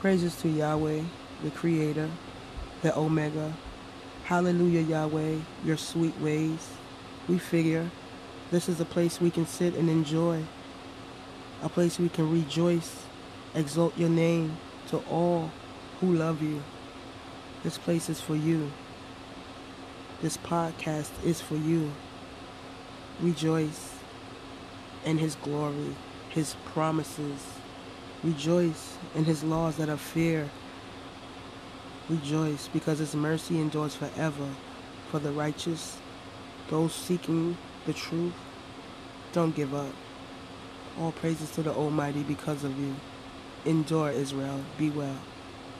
Praises to Yahweh, the Creator, the Omega. Hallelujah, Yahweh, your sweet ways. We figure this is a place we can sit and enjoy, a place we can rejoice, exalt your name to all who love you. This place is for you. This podcast is for you. Rejoice in His glory, His promises. Rejoice in His laws that are fair. Rejoice because His mercy endures forever for the righteous, those seeking the truth. Don't give up. All praises to the Almighty because of you. Endure, Israel. Be well.